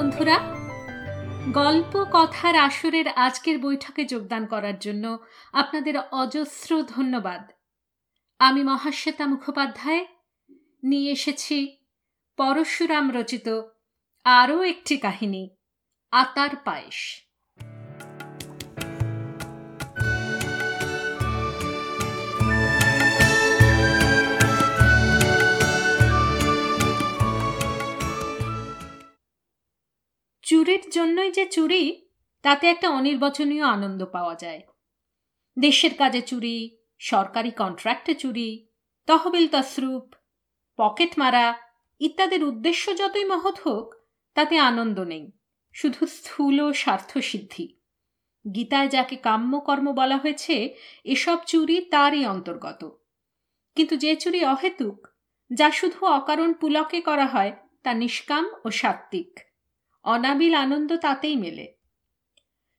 বন্ধুরা, গল্প কথার আসরের আজকের বৈঠকে যোগদান করার জন্য আপনাদের অজস্র ধন্যবাদ। আমি মহাশ্বেতা মুখোপাধ্যায়, নিয়ে এসেছি পরশুরাম রচিত আরও একটি কাহিনী, আতার পায়েস। চুরির জন্যই যে চুরি, তাতে একটা অনির্বচনীয় আনন্দ পাওয়া যায়। দেশের কাজে চুরি, সরকারি কন্ট্রাক্টে চুরি, তহবিল তসরুপ, পকেট মারা ইত্যাদির উদ্দেশ্য যতই মহৎ হোক, তাতে আনন্দ নেই, শুধু স্থূল স্বার্থসিদ্ধি গীতায় যাকে কাম্যকর্ম বলা হয়েছে, এসব চুরি তারই অন্তর্গত। কিন্তু যে চুরি অহেতুক, যা শুধু অকারণ পুলকে করা হয়, তা নিষ্কাম ও সাত্ত্বিক। অনাবিল আনন্দ তাতেই মেলে।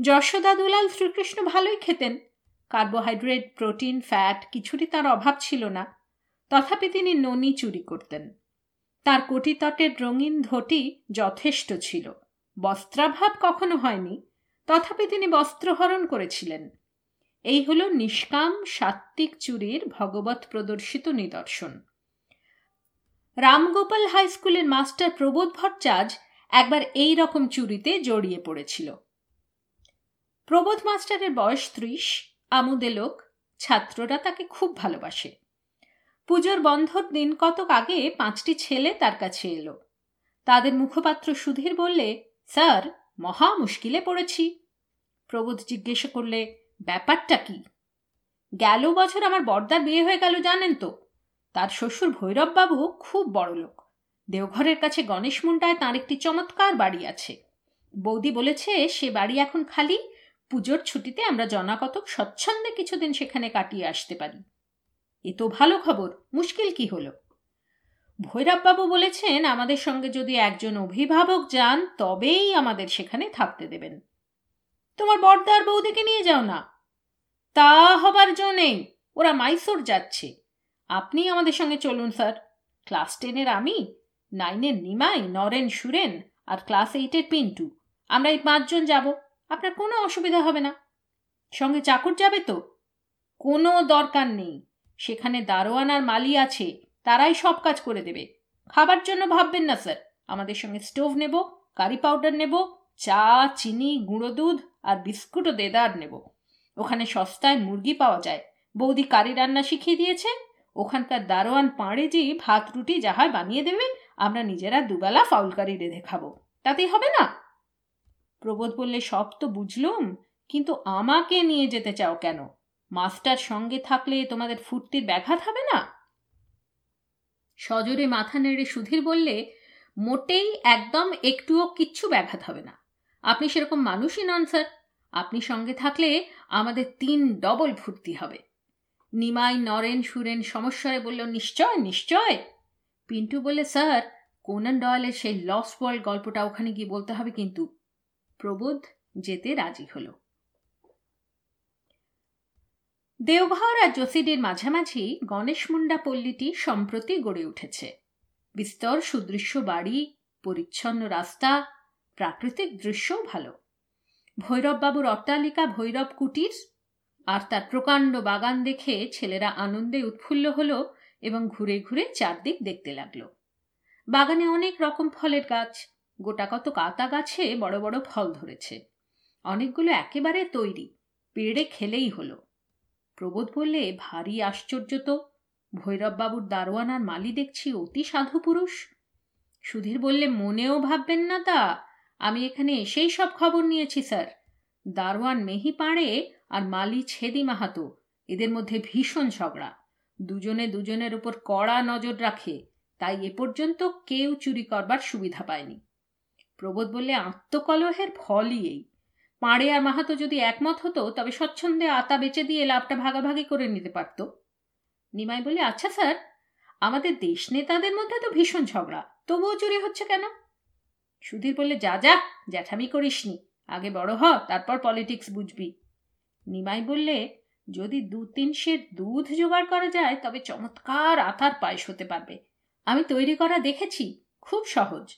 যশোদা দুলাল শ্রীকৃষ্ণ ভালোই খেতেন। কার্বোহাইড্রেট, প্রোটিন, ফ্যাট কিছুরই তার অভাব ছিল না। তথাপি তিনি ননি চুরি করতেন। তার কোটিতটের রঙিন ধটি যথেষ্ট ছিল। বস্ত্রাভাব কখনো হয়নি। তথাপি তিনি বস্ত্রহরণ করেছিলেন। এই হল নিষ্কাম সাত্ত্বিক চুরির ভগবত প্রদর্শিত নিদর্শন। রামগোপাল হাই স্কুলের মাস্টার প্রবোধ ভট্টাচার্য একবার এই রকম চুরিতে জড়িয়ে পড়েছিল। প্রবোধ মাস্টারের বয়স ত্রিশ, আমুদে লোক, ছাত্ররা তাকে খুব ভালোবাসে। পুজোর বন্ধর দিন কতক আগে পাঁচটি ছেলে তার কাছে এলো। তাদের মুখপাত্র সুধীর বললে, স্যার, মহা মুশকিলে পড়েছি। প্রবোধ জিজ্ঞেস করলে, ব্যাপারটা কি? গেল বছর আমার বর্দার বিয়ে হয়ে গেল, জানেন তো। তার শ্বশুর ভৈরববাবু খুব বড় লোক দেওঘরের কাছে গণেশ মুন্ডায় তাঁর একটি চমৎকার বাড়ি আছে। বৌদি বলেছে, সে বাড়ি এখন খালি। পুজোর ছুটিতে আমরা জনাকতক স্বচ্ছন্দে কিছুদিন সেখানে কাটিয়ে আসতে পারি। এ তো ভালো খবর। মুশকিল কি হলো? ভৈরববাবু বলেছেন, আমাদের সঙ্গে যদি একজন অভিভাবক যান, তবেই আমাদের সেখানে থাকতে দেবেন। তোমার বর্দার বৌদিকে নিয়ে যাও না। তা হবার জো নেই। ওরা মাইসোর যাচ্ছে। আপনি আমাদের সঙ্গে চলুন, স্যার। ক্লাস টেনের আমি নাইনের নিমাই, নরেন, সুরেন আর ক্লাস এইটের পিন্টু। আমরা এই পাঁচজন যাব। আপনার কোনো অসুবিধা হবে না। সঙ্গে চাকর যাবে তো? কোনো দরকার নেই। সেখানে দারোয়ান আর মালি আছে, তারাই সব কাজ করে দেবে। খাবার জন্য ভাববেন না, স্যার। আমাদের সঙ্গে স্টোভ নেব, কারি পাউডার নেব, চা, চিনি, গুঁড়ো দুধ আর বিস্কুটও দেদার নেব। ওখানে সস্তায় মুরগি পাওয়া যায়। বৌদি কারি রান্না শিখিয়ে দিয়েছে। ওখানকার দারোয়ান পাঁড়েজি ভাত, রুটি যাহায় বানিয়ে দেবে আমরা নিজেরা দুবেলা ফাউলকারি রেঁধে খাব। তাতেই হবে না? প্রবোধ বললে, সব তো বুঝলুম, কিন্তু আমাকে নিয়ে যেতে চাও কেন? মাস্টার সঙ্গে থাকলে তোমাদের ফুর্তির ব্যাঘাত হবে না? সজোরে মাথা নেড়ে সুধীর বললে, মোটেই একদম একটুও কিচ্ছু ব্যাঘাত হবে না। আপনি সেরকম মানুষই নন, স্যার। আপনি সঙ্গে থাকলে আমাদের তিন ডবল ফুর্তি হবে। নিমাই নরেন সুরেন সমস্যায় বলল, নিশ্চয় নিশ্চয়। পিন্টু বলে স্যার, কোনান ডয়েলের সেই লস ওয়ার্ল্ড গল্পটা ওখানে গিয়ে বলতে হবে কিন্তু। প্রবোধ যেতে রাজি হল। দেওঘর আর যোসিডির মাঝামাঝি গণেশ মুন্ডা পল্লীটি সম্প্রতি গড়ে উঠেছে। বিস্তর, সুদৃশ্য বাড়ি, পরিচ্ছন্ন রাস্তা, প্রাকৃতিক দৃশ্যও ভালো। ভৈরববাবুর অট্টালিকা ভৈরব কুটির, আর তার প্রকাণ্ড বাগান দেখে ছেলেরা আনন্দে উৎফুল্ল হলো এবং ঘুরে ঘুরে চারদিক দেখতে লাগল। বাগানে অনেক রকম ফলের গাছ, গোটা কত কাতা গাছে বড় বড় ফল ধরেছে। অনেকগুলো একেবারে তৈরি, পেড়ে খেলেই হলো। প্রবোধ বললে, ভারী আশ্চর্য তো। ভৈরববাবুর দারোয়ান আর মালি দেখছি অতি সাধু পুরুষ সুধীর বললে, মনেও ভাববেন না তা। আমি এখানে এসেই সব খবর নিয়েছি, স্যার। দারোয়ান মেহি পাড়ে আর মালি ছেদি মাহাতো। এদের মধ্যে ভীষণ ঝগড়া। দুজনে দুজনের উপর কড়া নজর রাখে, তাই এ পর্যন্ত কেউ চুরি করবার সুবিধা পায়নি। প্রবোধ বললে, আত্মকলহের ফলই এই। পাঁড়ে আর মাহাতো যদি একমত হতো, তবে স্বচ্ছন্দে আতা বেচে দিয়ে লাভটা ভাগাভাগি করে নিতে পারত। নিমাই বলে আচ্ছা স্যার, আমাদের দেশ নেতাদের মধ্যে তো ভীষণ ঝগড়া, তবুও চুরি হচ্ছে কেন? সুধীর বললে, যা যা, জ্যাঠামি করিসনি, আগে বড় হ, তারপর পলিটিক্স বুঝবি। নিমাই বললে যদি দু তিন সের দুধ জোগাড় করা যায়, তবে চমৎকার আথার পায়েস হতে পারবে। আমি তৈরি করা দেখেছি, খুব সহজ।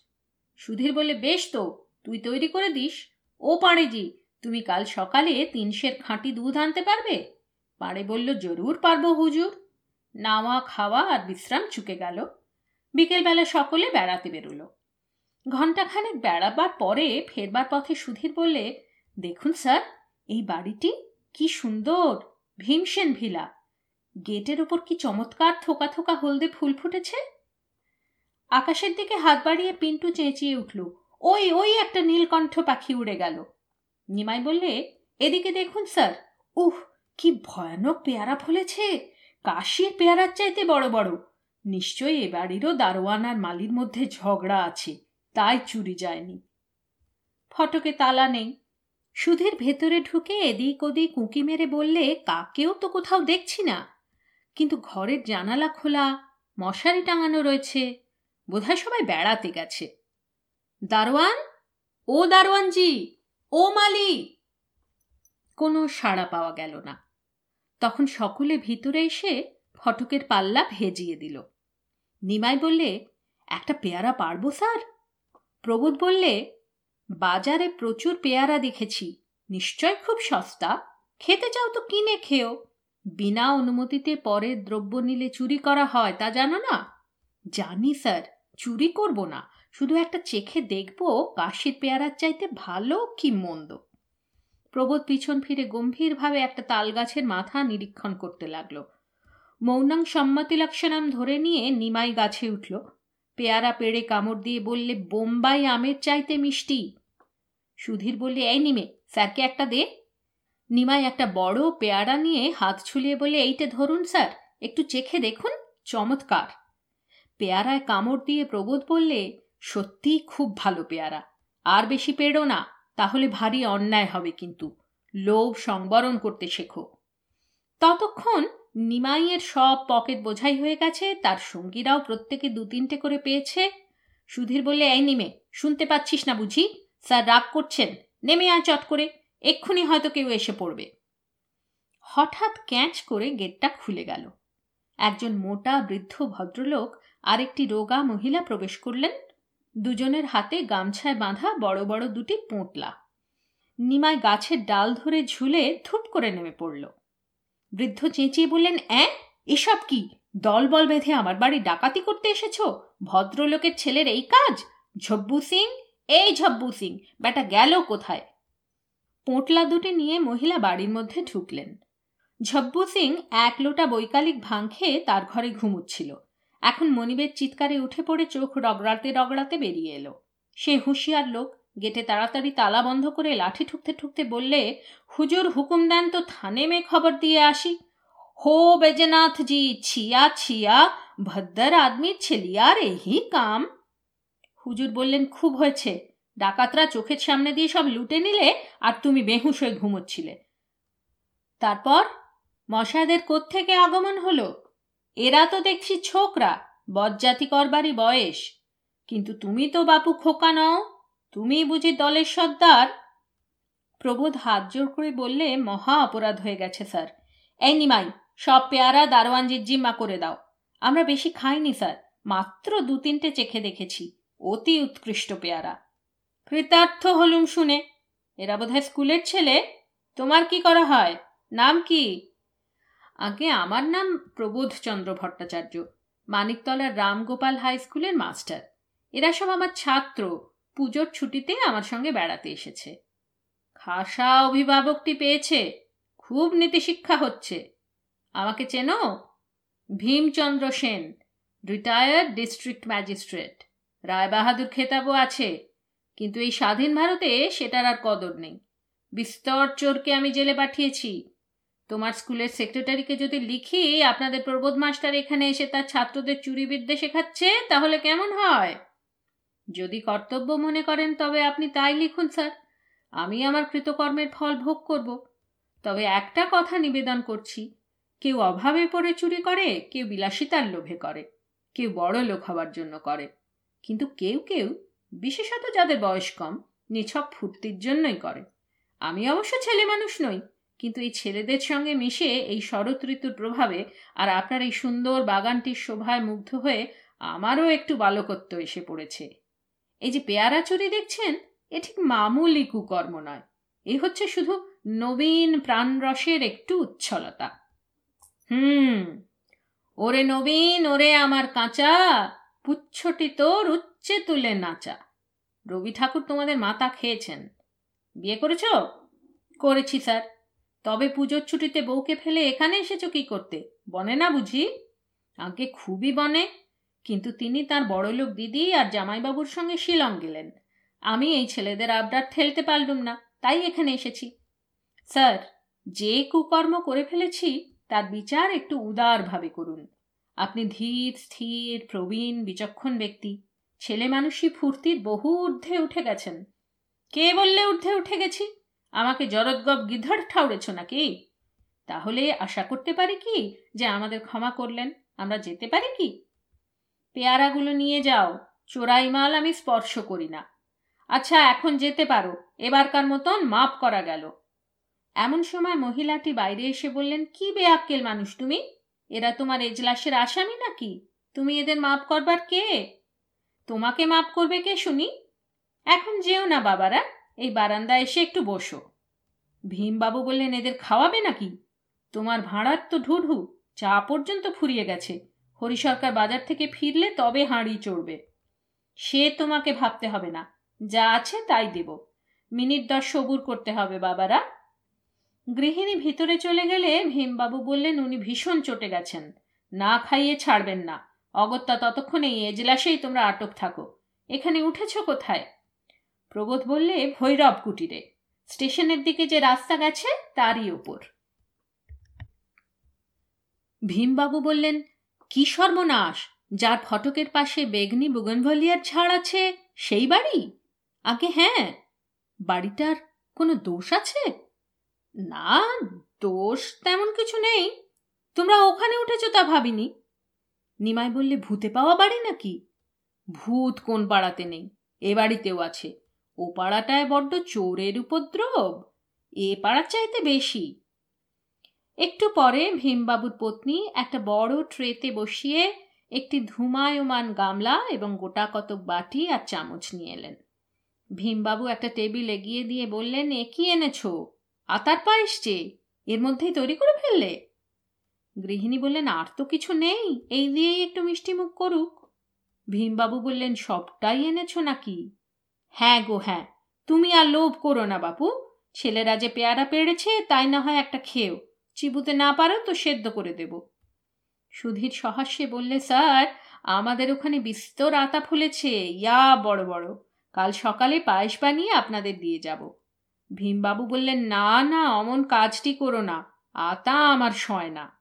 সুধীর বলে বেশ তো, তুই তৈরি করে দিস। ও পাড়েজি, তুমি কাল সকালে তিন তিনশের খাঁটি দুধ আনতে পারবে? পাড়ে বলল, জরুর পারব হুজুর। নাওয়া, খাওয়া আর বিশ্রাম চুকে গেল। বিকেলবেলা সকলে বেড়াতে বেরোলো। ঘণ্টাখানেক বেড়াবার পরে ফেরবার পথে সুধীর বললে, দেখুন স্যার, এই বাড়িটি কি সুন্দর! ভীমসেন ভিলা, গেটের ওপর কি চমৎকার থোকা থোকা হলদে ফুল ফুটেছে? আকাশের দিকে হাত বাড়িয়ে পিন্টু চেঁচিয়ে উঠল, ওই ওই একটা নীলকণ্ঠ পাখি উড়ে গেল। নিমাই বললে, এদিকে দেখুন স্যার, উহ, কি ভয়ানক পেয়ারা ফলেছে। কাশির পেয়ারার চাইতে বড় বড়। নিশ্চয়ই এ বাড়িরও দারোয়ান আর মালির মধ্যে ঝগড়া আছে, তাই চুরি যায়নি। ফটকে তালা নেই সুধীর ভেতরে ঢুকে এদিক ওদিক উঁকি মেরে বললে, কাকেও তো কোথাও দেখছি না। কিন্তু ঘরের জানালা খোলা, মশারি টাঙানো রয়েছে। বোধহয় সবাই বেড়াতে গেছে। দারোয়ান? ও দারোয়ানজি! ও মালি কোনো সাড়া পাওয়া গেল না। তখন সকলে ভিতরে এসে ফটকের পাল্লা ভেজিয়ে দিল। নিমাই বললে, একটা পেয়ারা পারব, স্যার? প্রবোধ বললে বাজারে প্রচুর পেয়ারা দেখেছি। নিশ্চয় খুব সস্তা। খেতে চাও তো কিনে খেও। বিনা অনুমতিতে পরের দ্রব্য নিলে চুরি করা হয়, তা জানো না? জানি, স্যার। চুরি করব না। শুধু একটা চেখে দেখব কাশির পেয়ারার চাইতে ভালো কি মন্দ। প্রবোধ পিছন ফিরে গম্ভীরভাবে একটা তালগাছের মাথা নিরীক্ষণ করতে লাগল। মৌনাং সম্মতি লক্ষণাম ধরে নিয়ে নিমাই গাছে উঠল। পেয়ারা পেড়ে কামড় দিয়ে বললে, বোম্বাই আমের চাইতে মিষ্টি। সুধীর বললে, এই নিমে, স্যারকে একটা দে। নিমাই একটা বড় পেয়ারা নিয়ে হাত ছুলিয়ে বলে এইটা ধরুন, স্যার, একটু চেখে দেখুন, চমৎকার। পেয়ারায় কামড় দিয়ে প্রবোধ বললে সত্যিই খুব ভালো পেয়ারা, আর বেশি পেড়ো না, তাহলে ভারী অন্যায় হবে কিন্তু। লোভ সংবরণ করতে শেখো। ততক্ষণ নিমাইয়ের সব পকেট বোঝাই হয়ে গেছে, তার সঙ্গীরাও প্রত্যেকে দু তিনটে করে পেয়েছে। সুধীর বললে, এই নিমে, শুনতে পাচ্ছিস না বুঝি? স্যার রাগ করছেন। নেমে আয় চট করে, এক্ষুনি হয়তো কেউ এসে পড়বে। হঠাৎ ক্যাঁচ করে গেটটা খুলে গেল। একজন মোটা, বৃদ্ধ ভদ্রলোক আর একটি রোগা মহিলা প্রবেশ করলেন। দুজনের হাতে গামছায় বাঁধা বড় বড় দুটি পোঁটলা নিমায় গাছের ডাল ধরে ঝুলে ধুপ করে নেমে পড়ল। বৃদ্ধ চেঁচিয়ে বললেন, অ্যাঁ? এসব কি? দলবল বেঁধে আমার বাড়ি ডাকাতি করতে এসেছ? ভদ্রলোকের ছেলের এই কাজ? ঝব্বু সিং? এই ঝব্বু সিং বেটা গেল কোথায়? পোঁটলা দুটি নিয়ে মহিলা বাড়ির মধ্যে ঢুকলেন। ঝব্বু সিং এক লোটা বৈকালিক ভাং খেয়ে তার ঘরে ঘুমুচ্ছিল। এখন মনিবের চিৎকারে উঠে পড়ে চোখ রগড়াতে রগড়াতে বেরিয়ে এলো। সে হুঁশিয়ার লোক গেটে তাড়াতাড়ি তালা বন্ধ করে লাঠি ঠুকতে ঠুকতে বললে, হুজুর হুকুম দেন তো থানে মে খবর দিয়ে আসি। হো বেজনাথ জি ছিয়া ছিয়া, ভদ্দর আদমি ছেলিয়ার এই কাম। হুজুর বললেন, খুব হয়েছে। ডাকাতরা চোখের সামনে দিয়ে সব লুটে নিলে আর তুমি বেহুশ হয়ে ঘুমোচ্ছিলে। তারপর মশাদের কোত্থেকে আগমন হলো? এরা তো দেখছি ছোকরা বজ্জাতি করবারই বয়স। কিন্তু তুমি তো বাপু খোকা নও। তুমি বুঝি দলের সর্দার? প্রবোধ হাত জোর করে বললে, মহা অপরাধ হয়ে গেছে, স্যার। এই নিমাই, সব পেয়ারা দারোয়ানজির জিম্মা করে দাও। আমরা বেশি খাইনি, স্যার, মাত্র দু তিনটে চেখে দেখেছি। অতি উৎকৃষ্ট পেয়ারা। কৃতার্থ হলুম শুনে, এরা বোধহয় স্কুলের ছেলে? তোমার কি করা হয়? নাম কি? আগে আমার নাম প্রবোধচন্দ্র ভট্টাচার্য, মানিকতলার রামগোপাল হাই স্কুলের মাস্টার। এরা সব আমার ছাত্র। পুজোর ছুটিতে আমার সঙ্গে বেড়াতে এসেছে। খাসা অভিভাবকটি পেয়েছে, খুব নীতিশিক্ষা হচ্ছে। আমাকে চেনো? Bhimchandra Sen retired district magistrate Raibahadur খেতাবও আছে, কিন্তু এই স্বাধীন ভারতে সেটার আর কদর নেই। বিস্তর চোরকে আমি জেলে পাঠিয়েছি। তোমার স্কুলের সেক্রেটারিকে যদি লিখি, আপনাদের প্রবোধ মাস্টার এখানে এসে তার ছাত্রদের চুরিবিদ্যে শেখাচ্ছে তাহলে কেমন হয়? যদি কর্তব্য মনে করেন তবে আপনি তাই লিখুন, স্যার। আমি আমার কৃতকর্মের ফল ভোগ করব। তবে একটা কথা নিবেদন করছি। কেউ অভাবে পড়ে চুরি করে, কেউ বিলাসিতার লোভে করে, কেউ বড় লোক হবার জন্য করে। কিন্তু কেউ কেউ, বিশেষত যাদের বয়স কম, নিছক ফুর্তির জন্যই করে। আমি অবশ্য ছেলে মানুষ নই, কিন্তু এই ছেলেদের সঙ্গে মিশে এই শরৎ ঋতুর প্রভাবে আর আপনার এই সুন্দর বাগানটির শোভায় মুগ্ধ হয়ে আমারও একটু বালকত্ব এসে পড়েছে। এই যে পেয়ারা চুরি দেখছেন, এ ঠিক মামুলি কুকর্ম নয়। এ হচ্ছে শুধু নবীন প্রাণরসের একটু উচ্ছলতা। হুম, ওরে নবীন, ওরে আমার কাঁচা, পুচ্ছটি তোর উচ্চে তুলে নাচা। রবি ঠাকুর তোমাদের মাথা খেয়েছেন। বিয়ে করেছ? করেছি স্যার। তবে পুজোর ছুটিতে বউকে ফেলে এখানে এসেছ কি করতে? বনে না বুঝি? আগে খুবই বনে কিন্তু তিনি তার বড়লোক দিদি আর জামাইবাবুর সঙ্গে শিলং গেলেন। আমি এই ছেলেদের আবদার ঠেলতে পারলুম না, তাই এখানে এসেছি। স্যার, যে কুকর্ম করে ফেলেছি, তার বিচার একটু উদারভাবে করুন। আপনি ধীর, স্থির, প্রবীণ, বিচক্ষণ ব্যক্তি। ছেলে মানুষই ফুর্তির বহু ঊর্ধ্বে উঠে গেছেন। কে বললে ঊর্ধ্বে উঠে গেছি? আমাকে জরদগব গিধড় ঠাউরেছ নাকি? তাহলে আশা করতে পারি কি যে আমাদের ক্ষমা করলেন? আমরা যেতে পারি কি? পেয়ারাগুলো নিয়ে যাও। চোরাই মাল আমি স্পর্শ করি না। আচ্ছা এখন যেতে পারো। এবারকার মতন মাপ করা গেল। এমন সময় মহিলাটি বাইরে এসে বললেন, কি বেআক্কেল মানুষ তুমি? এরা তোমার এজলাসের আসামি নাকি? তুমি এদের মাপ করবার কে? তোমাকে মাপ করবে কে শুনি? এখন যেও না বাবারা, এই বারান্দা এসে একটু বসো। ভীমবাবু বললেন, এদের খাওয়াবে নাকি? তোমার ভাঁড়ার তো ঢুঢু, চা পর্যন্ত ফুরিয়ে গেছে। হরিসরকার বাজার থেকে ফিরলে তবে হাঁড়ি চড়বে। সে তোমাকে ভাবতে হবে না। যা আছে তাই দেব। মিনিট দশ সবুর করতে হবে বাবারা। গৃহিণী ভিতরে চলে গেলে ভীমবাবু বললেন, উনি ভীষণ চটে গেছেন। না খাইয়ে ছাড়বেন না। অগত্যা ততক্ষণে এই এজলাসেই তোমরা আটক থাকো। এখানে উঠেছ কোথায়? প্রবোধ বললে, ভৈরব কুটিরে। স্টেশনের দিকে যে রাস্তা গেছে, তারই ওপর। ভীমবাবু বললেন কি সর্বনাশ, যার ফটকের পাশে বেগনি বুগনভলিয়ার ছাড় আছে, সেই বাড়ি? আগে হ্যাঁ বাড়িটার কোনো দোষ আছে? না, দোষ তেমন কিছু নেই। তোমরা ওখানে উঠেছ তা ভাবিনি? নিমাই বললে, ভূতে পাওয়া বাড়ি নাকি? ভূত কোন পাড়াতে নেই, এ বাড়িতেও আছে। ও পাড়াটায় বড্ড চোরের উপদ্রব, এ পাড়ার চাইতে বেশি। একটু পরে ভীমবাবুর পত্নী একটা বড় ট্রেতে বসিয়ে একটি ধুমায়মান গামলা এবং গোটা কতক বাটি আর চামচ নিয়ে এলেন। ভীমবাবু একটা টেবিল এগিয়ে দিয়ে বললেন, এ কি এনেছো? আতার পায়েস যে, এর মধ্যেই তৈরি করে ফেললে? গৃহিণী বললেন, আর তো কিছু নেই, এই দিয়েই একটু মিষ্টি মুখ করুক। ভীমবাবু বললেন, সবটাই এনেছো নাকি? হ্যাঁ গো হ্যাঁ তুমি আর লোভ করো না বাপু, ছেলেরা যে পেয়ারা পেড়েছে তাই না হয় একটা খেয়েও চিবুতে না পারো তো সেদ্ধ করে দেব। সুধীর সহাস্যে বললে, স্যার, আমাদের ওখানে বিস্তর আতা ফুলেছে। ইয়া, বড় বড়। কাল সকালে পায়েস বানিয়ে আপনাদের দিয়ে যাব ভীমবাবু বললেন, না না, অমন কাজটি করো না। আতা আমার সয় না।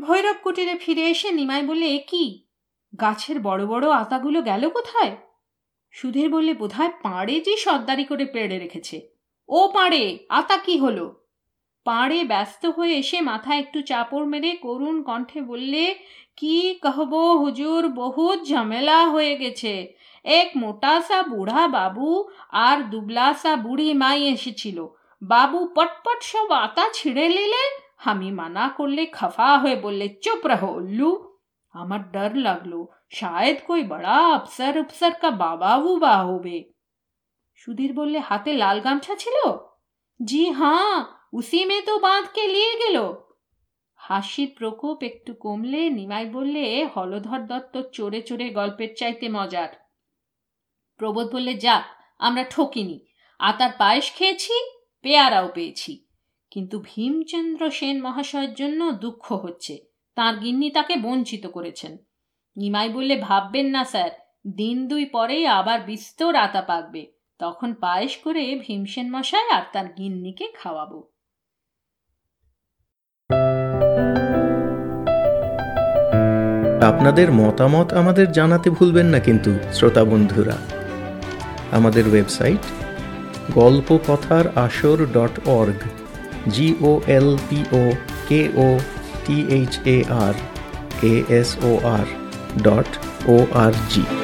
ভৈরব কুটিরে ফিরে এসে নিমাই বলে এ কি? গাছের বড় বড় আতাগুলো গেল কোথায় সুধীর বললে, বোধহয় পাড়ে যে সর্দারি করে পেড়ে রেখেছে। ও পাড়ে, আতা কি হলো? পাড়ে ব্যস্ত হয়ে এসে মাথা একটু চাপড় মেরে করুণ কণ্ঠে বললে, কি কহব হুজুর, বহুত ঝামেলা হয়ে গেছে। এক মোটা সা বুড়া বাবু আর দুবলা সা বুড়ি মাই এসেছিল। বাবু পটপট সব আতা ছিঁড়ে নিলে, আমি মানা করলে খফা হয়ে বললে, চুপ রহো উল্লু। আমার ডর লাগল। শায়দ কই বড়া অফসর উফসর কা বাবা বুবা হবে। সুধীর বললে, হাতে লাল গামছা ছিল? জি হ্যাঁ উসি মে তো বাঁধ কে লিয়ে গেল। হাসির প্রকোপ একটু কমলে নিমাই বললে, হলধর দত্ত চোরে চোরে গল্পের চাইতে মজার। প্রবোধ বললে যা আমরা ঠকিনি। আতার পায়েস খেয়েছি, পেয়ারাও পেয়েছি। কিন্তু ভীমচন্দ্র সেন মহাশয়ের জন্য দুঃখ হচ্ছে। তাঁর গিন্নি তাকে বঞ্চিত করেছেন। নিমাই বললে, ভাববেন না, স্যার, দিন দুই পরেই আবার বিস্তর আতা পাকবে। তখন পায়েস করে ভীমসেন মশাই আর তার গিন্নিকে খাওয়াবো। আপনাদের মতামত আমাদের জানাতে ভুলবেন না কিন্তু, শ্রোতা বন্ধুরা। আমাদের ওয়েবসাইট গল্প কথার আসর dot org G O L P O K O T H A R A S O R dot O R G